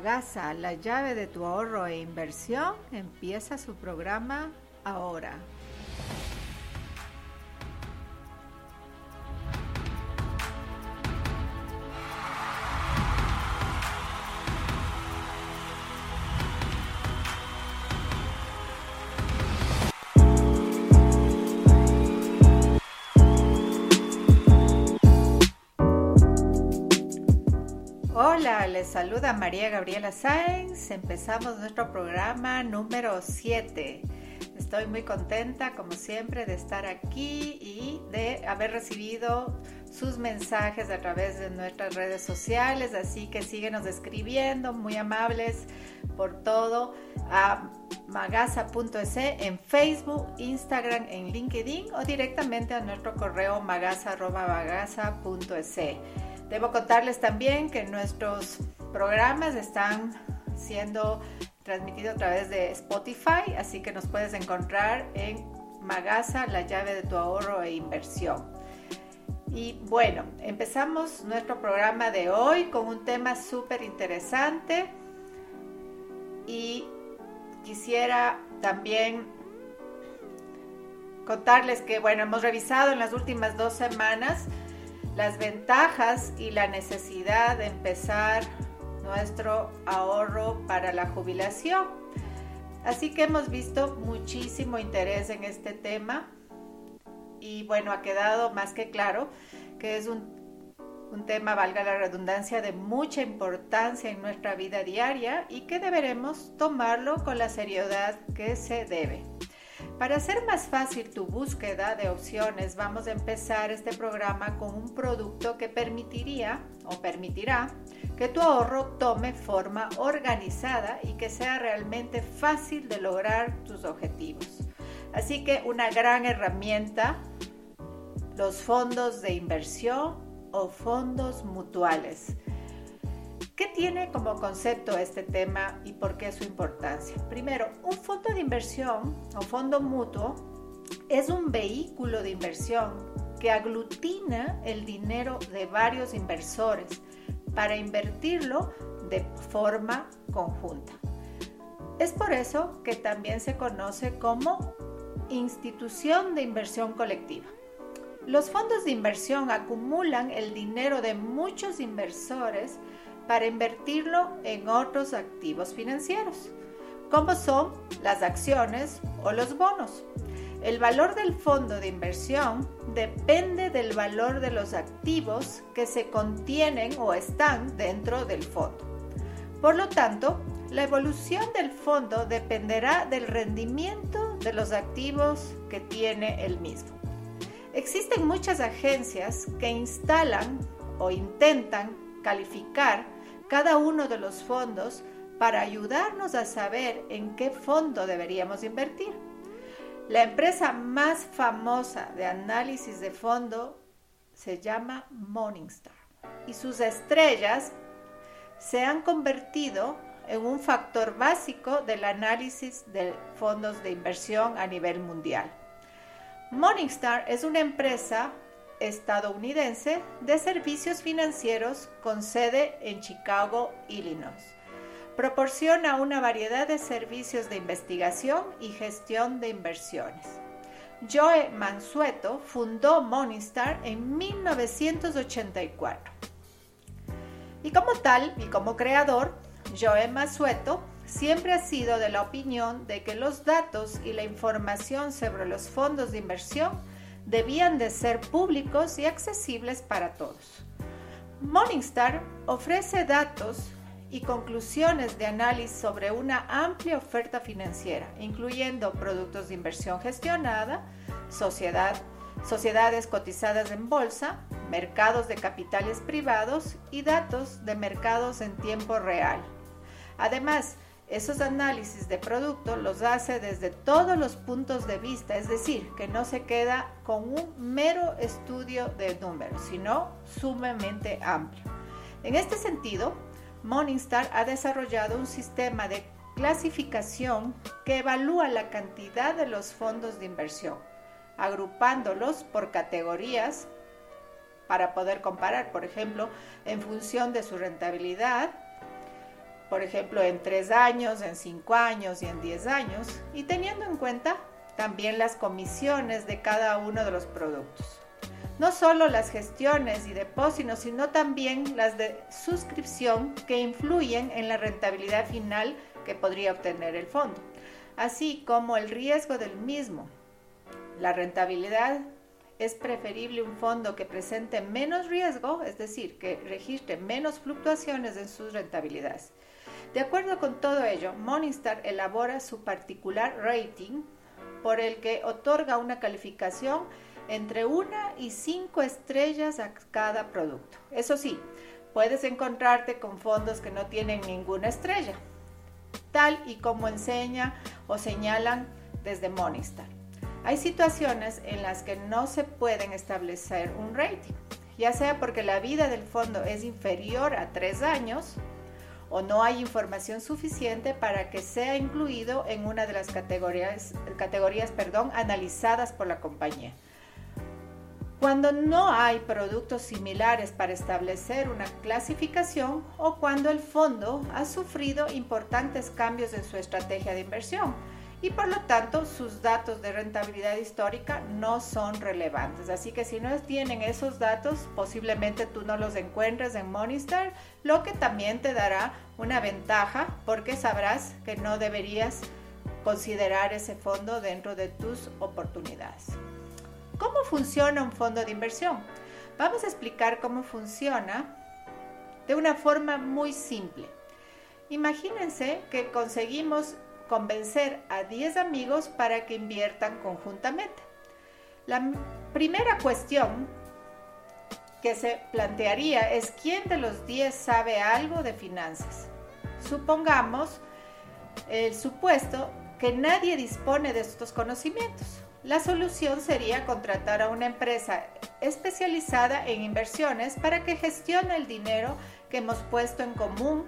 Magasa, la llave de tu ahorro e inversión, empieza su programa ahora. Hola, les saluda María Gabriela Sáenz. Empezamos nuestro programa número 7. Estoy muy contenta, como siempre, de estar aquí y de haber recibido sus mensajes a través de nuestras redes sociales. Así que síguenos escribiendo, muy amables por todo, a magasa.es en Facebook, Instagram, en LinkedIn o directamente a nuestro correo magasa.magasa.es. Debo contarles también que nuestros programas están siendo transmitidos a través de Spotify, así que nos puedes encontrar en Magasa, la llave de tu ahorro e inversión. Y bueno, empezamos nuestro programa de hoy con un tema súper interesante y quisiera también contarles que, bueno, hemos revisado en las últimas dos semanas las ventajas y la necesidad de empezar nuestro ahorro para la jubilación. Así que hemos visto muchísimo interés en este tema y bueno, ha quedado más que claro que es un, un tema, valga la redundancia, de mucha importancia en nuestra vida diaria y que deberemos tomarlo con la seriedad que se debe. Para hacer más fácil tu búsqueda de opciones, vamos a empezar este programa con un producto que permitiría o permitirá que tu ahorro tome forma organizada y que sea realmente fácil de lograr tus objetivos. Así que una gran herramienta, los fondos de inversión o fondos mutuales. ¿Qué tiene como concepto este tema y por qué su importancia? Primero, un fondo de inversión o fondo mutuo es un vehículo de inversión que aglutina el dinero de varios inversores para invertirlo de forma conjunta. Es por eso que también se conoce como institución de inversión colectiva. Los fondos de inversión acumulan el dinero de muchos inversores para invertirlo en otros activos financieros, como son las acciones o los bonos. El valor del fondo de inversión depende del valor de los activos que se contienen o están dentro del fondo. Por lo tanto, la evolución del fondo dependerá del rendimiento de los activos que tiene el mismo. Existen muchas agencias que instalan o intentan calificar cada uno de los fondos para ayudarnos a saber en qué fondo deberíamos invertir. La empresa más famosa de análisis de fondo se llama Morningstar y sus estrellas se han convertido en un factor básico del análisis de fondos de inversión a nivel mundial. Morningstar es una empresa estadounidense de servicios financieros con sede en Chicago, Illinois. Proporciona una variedad de servicios de investigación y gestión de inversiones. Joe Mansueto fundó Morningstar en 1984. Y como tal y como creador, Joe Mansueto siempre ha sido de la opinión de que los datos y la información sobre los fondos de inversión debían de ser públicos y accesibles para todos. Morningstar ofrece datos y conclusiones de análisis sobre una amplia oferta financiera, incluyendo productos de inversión gestionada, sociedad, sociedades cotizadas en bolsa, mercados de capitales privados y datos de mercados en tiempo real. Además, Esos análisis de producto los hace desde todos los puntos de vista, es decir, que no se queda con un mero estudio de números, sino sumamente amplio. En este sentido, Morningstar ha desarrollado un sistema de clasificación que evalúa la cantidad de los fondos de inversión, agrupándolos por categorías para poder comparar, por ejemplo, en función de su rentabilidad, por ejemplo, en tres años, en cinco años y en diez años, y teniendo en cuenta también las comisiones de cada uno de los productos. No solo las gestiones y depósitos, sino también las de suscripción que influyen en la rentabilidad final que podría obtener el fondo, así como el riesgo del mismo. La rentabilidad es preferible un fondo que presente menos riesgo, es decir, que registre menos fluctuaciones en sus rentabilidades. De acuerdo con todo ello, Morningstar elabora su particular rating por el que otorga una calificación entre una y cinco estrellas a cada producto. Eso sí, puedes encontrarte con fondos que no tienen ninguna estrella, tal y como enseña o señalan desde Morningstar. Hay situaciones en las que no se pueden establecer un rating, ya sea porque la vida del fondo es inferior a tres años, o no hay información suficiente para que sea incluido en una de las categorías, categorías perdón, analizadas por la compañía. Cuando no hay productos similares para establecer una clasificación o cuando el fondo ha sufrido importantes cambios en su estrategia de inversión y por lo tanto sus datos de rentabilidad histórica no son relevantes. Así que si no tienen esos datos, posiblemente tú no los encuentres en Morningstar, lo que también te dará una ventaja porque sabrás que no deberías considerar ese fondo dentro de tus oportunidades. ¿Cómo funciona un fondo de inversión? Vamos a explicar cómo funciona de una forma muy simple. Imagínense que conseguimos convencer a 10 amigos para que inviertan conjuntamente. La primera cuestión que se plantearía es quién de los 10 sabe algo de finanzas. Supongamos el supuesto que nadie dispone de estos conocimientos. La solución sería contratar a una empresa especializada en inversiones para que gestione el dinero que hemos puesto en común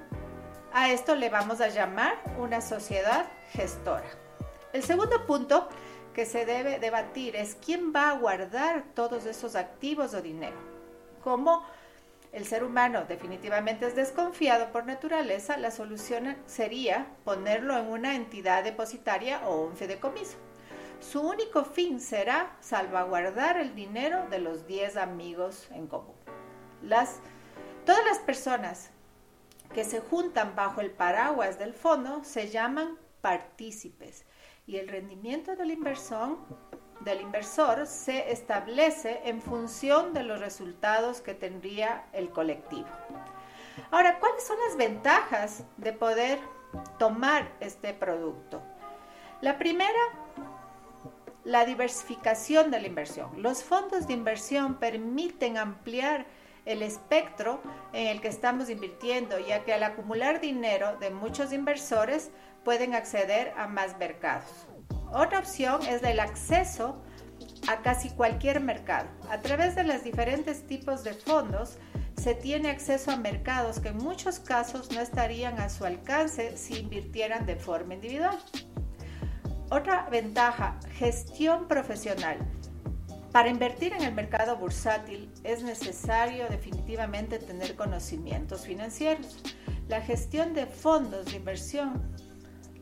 a esto le vamos a llamar una sociedad gestora. El segundo punto que se debe debatir es quién va a guardar todos esos activos o dinero. Como el ser humano definitivamente es desconfiado por naturaleza, la solución sería ponerlo en una entidad depositaria o un fideicomiso. Su único fin será salvaguardar el dinero de los 10 amigos en común. Todas las personas que se juntan bajo el paraguas del fondo se llaman partícipes y el rendimiento del inversor, del inversor se establece en función de los resultados que tendría el colectivo. Ahora, ¿cuáles son las ventajas de poder tomar este producto? La primera, la diversificación de la inversión. Los fondos de inversión permiten ampliar el espectro en el que estamos invirtiendo, ya que al acumular dinero de muchos inversores pueden acceder a más mercados. Otra opción es el acceso a casi cualquier mercado. A través de los diferentes tipos de fondos se tiene acceso a mercados que en muchos casos no estarían a su alcance si invirtieran de forma individual. Otra ventaja, gestión profesional. Para invertir en el mercado bursátil es necesario definitivamente tener conocimientos financieros. La gestión de fondos de inversión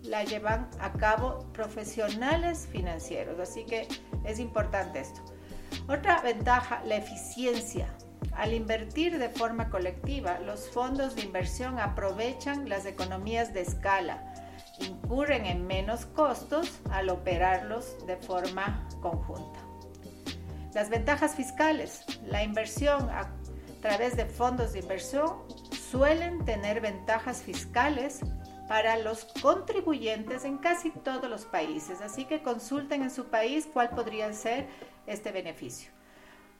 la llevan a cabo profesionales financieros, así que es importante esto. Otra ventaja, la eficiencia. Al invertir de forma colectiva, los fondos de inversión aprovechan las economías de escala, incurren en menos costos al operarlos de forma conjunta. Las ventajas fiscales. La inversión a través de fondos de inversión suelen tener ventajas fiscales para los contribuyentes en casi todos los países, así que consulten en su país cuál podría ser este beneficio.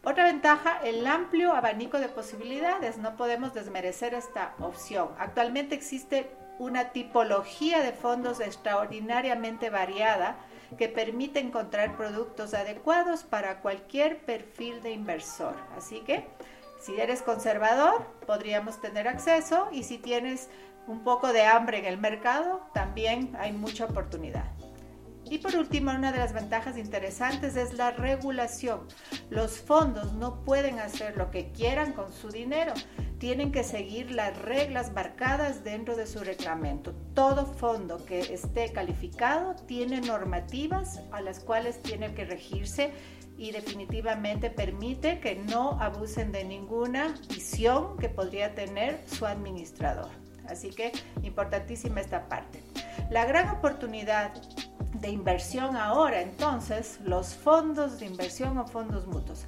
Otra ventaja, el amplio abanico de posibilidades. No podemos desmerecer esta opción. Actualmente existe una tipología de fondos extraordinariamente variada que permite encontrar productos adecuados para cualquier perfil de inversor. Así que si eres conservador, podríamos tener acceso y si tienes un poco de hambre en el mercado, también hay mucha oportunidad. Y por último, una de las ventajas interesantes es la regulación. Los fondos no pueden hacer lo que quieran con su dinero, tienen que seguir las reglas marcadas dentro de su reglamento. Todo fondo que esté calificado tiene normativas a las cuales tiene que regirse y definitivamente permite que no abusen de ninguna visión que podría tener su administrador. Así que importantísima esta parte. La gran oportunidad de inversión ahora, entonces, los fondos de inversión o fondos mutuos.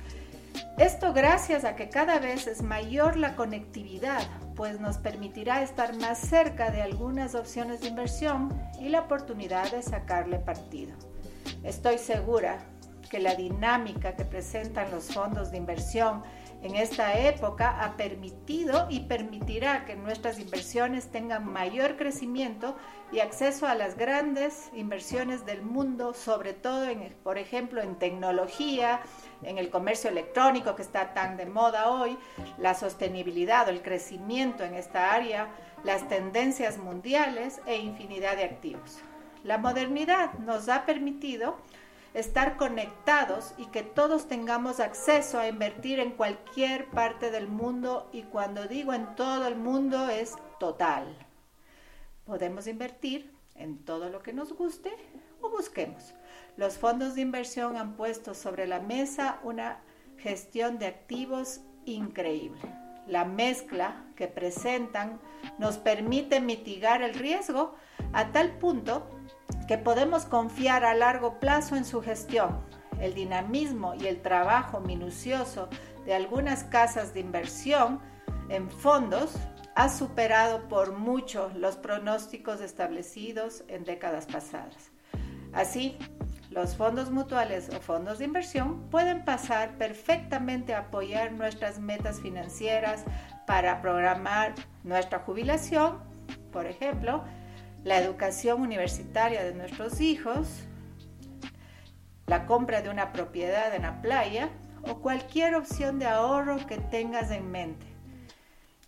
Esto gracias a que cada vez es mayor la conectividad, pues nos permitirá estar más cerca de algunas opciones de inversión y la oportunidad de sacarle partido. Estoy segura que la dinámica que presentan los fondos de inversión en esta época ha permitido y permitirá que nuestras inversiones tengan mayor crecimiento y acceso a las grandes inversiones del mundo, sobre todo, en, por ejemplo, en tecnología, en el comercio electrónico que está tan de moda hoy, la sostenibilidad o el crecimiento en esta área, las tendencias mundiales e infinidad de activos. La modernidad nos ha permitido estar conectados y que todos tengamos acceso a invertir en cualquier parte del mundo y cuando digo en todo el mundo es total. Podemos invertir en todo lo que nos guste o busquemos. Los fondos de inversión han puesto sobre la mesa una gestión de activos increíble. La mezcla que presentan nos permite mitigar el riesgo a tal punto que podemos confiar a largo plazo en su gestión. El dinamismo y el trabajo minucioso de algunas casas de inversión en fondos ha superado por mucho los pronósticos establecidos en décadas pasadas. Así, los fondos mutuales o fondos de inversión pueden pasar perfectamente a apoyar nuestras metas financieras para programar nuestra jubilación, por ejemplo, la educación universitaria de nuestros hijos, la compra de una propiedad en la playa o cualquier opción de ahorro que tengas en mente.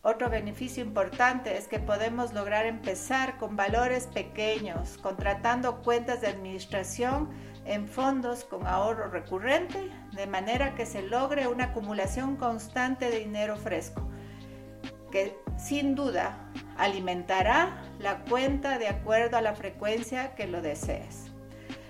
Otro beneficio importante es que podemos lograr empezar con valores pequeños, contratando cuentas de administración en fondos con ahorro recurrente, de manera que se logre una acumulación constante de dinero fresco, sin duda alimentará la cuenta de acuerdo a la frecuencia que lo desees.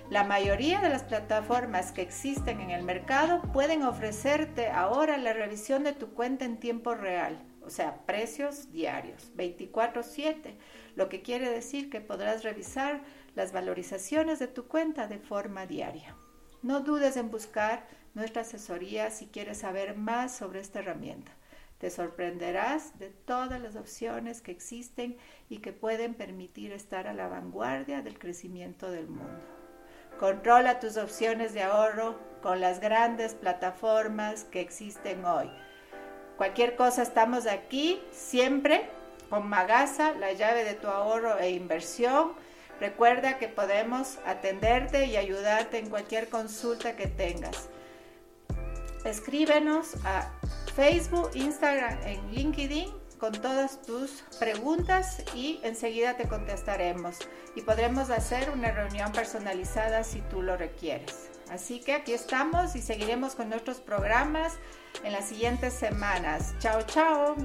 La mayoría de las plataformas que existen en el mercado pueden ofrecerte ahora la revisión de tu cuenta en tiempo real, o sea, precios diarios, 24/7, lo que quiere decir que podrás revisar las valorizaciones de tu cuenta de forma diaria. No dudes en buscar nuestra asesoría si quieres saber más sobre esta herramienta. Te sorprenderás de todas las opciones que existen y que pueden permitir estar a la vanguardia del crecimiento del mundo. Controla tus opciones de ahorro con las grandes plataformas que existen hoy. Cualquier cosa estamos aquí siempre con Magasa, la llave de tu ahorro e inversión. Recuerda que podemos atenderte y ayudarte en cualquier consulta que tengas. Escríbenos a Facebook, Instagram, en LinkedIn con todas tus preguntas y enseguida te contestaremos y podremos hacer una reunión personalizada si tú lo requieres. Así que aquí estamos y seguiremos con nuestros programas en las siguientes semanas. Chao, chao.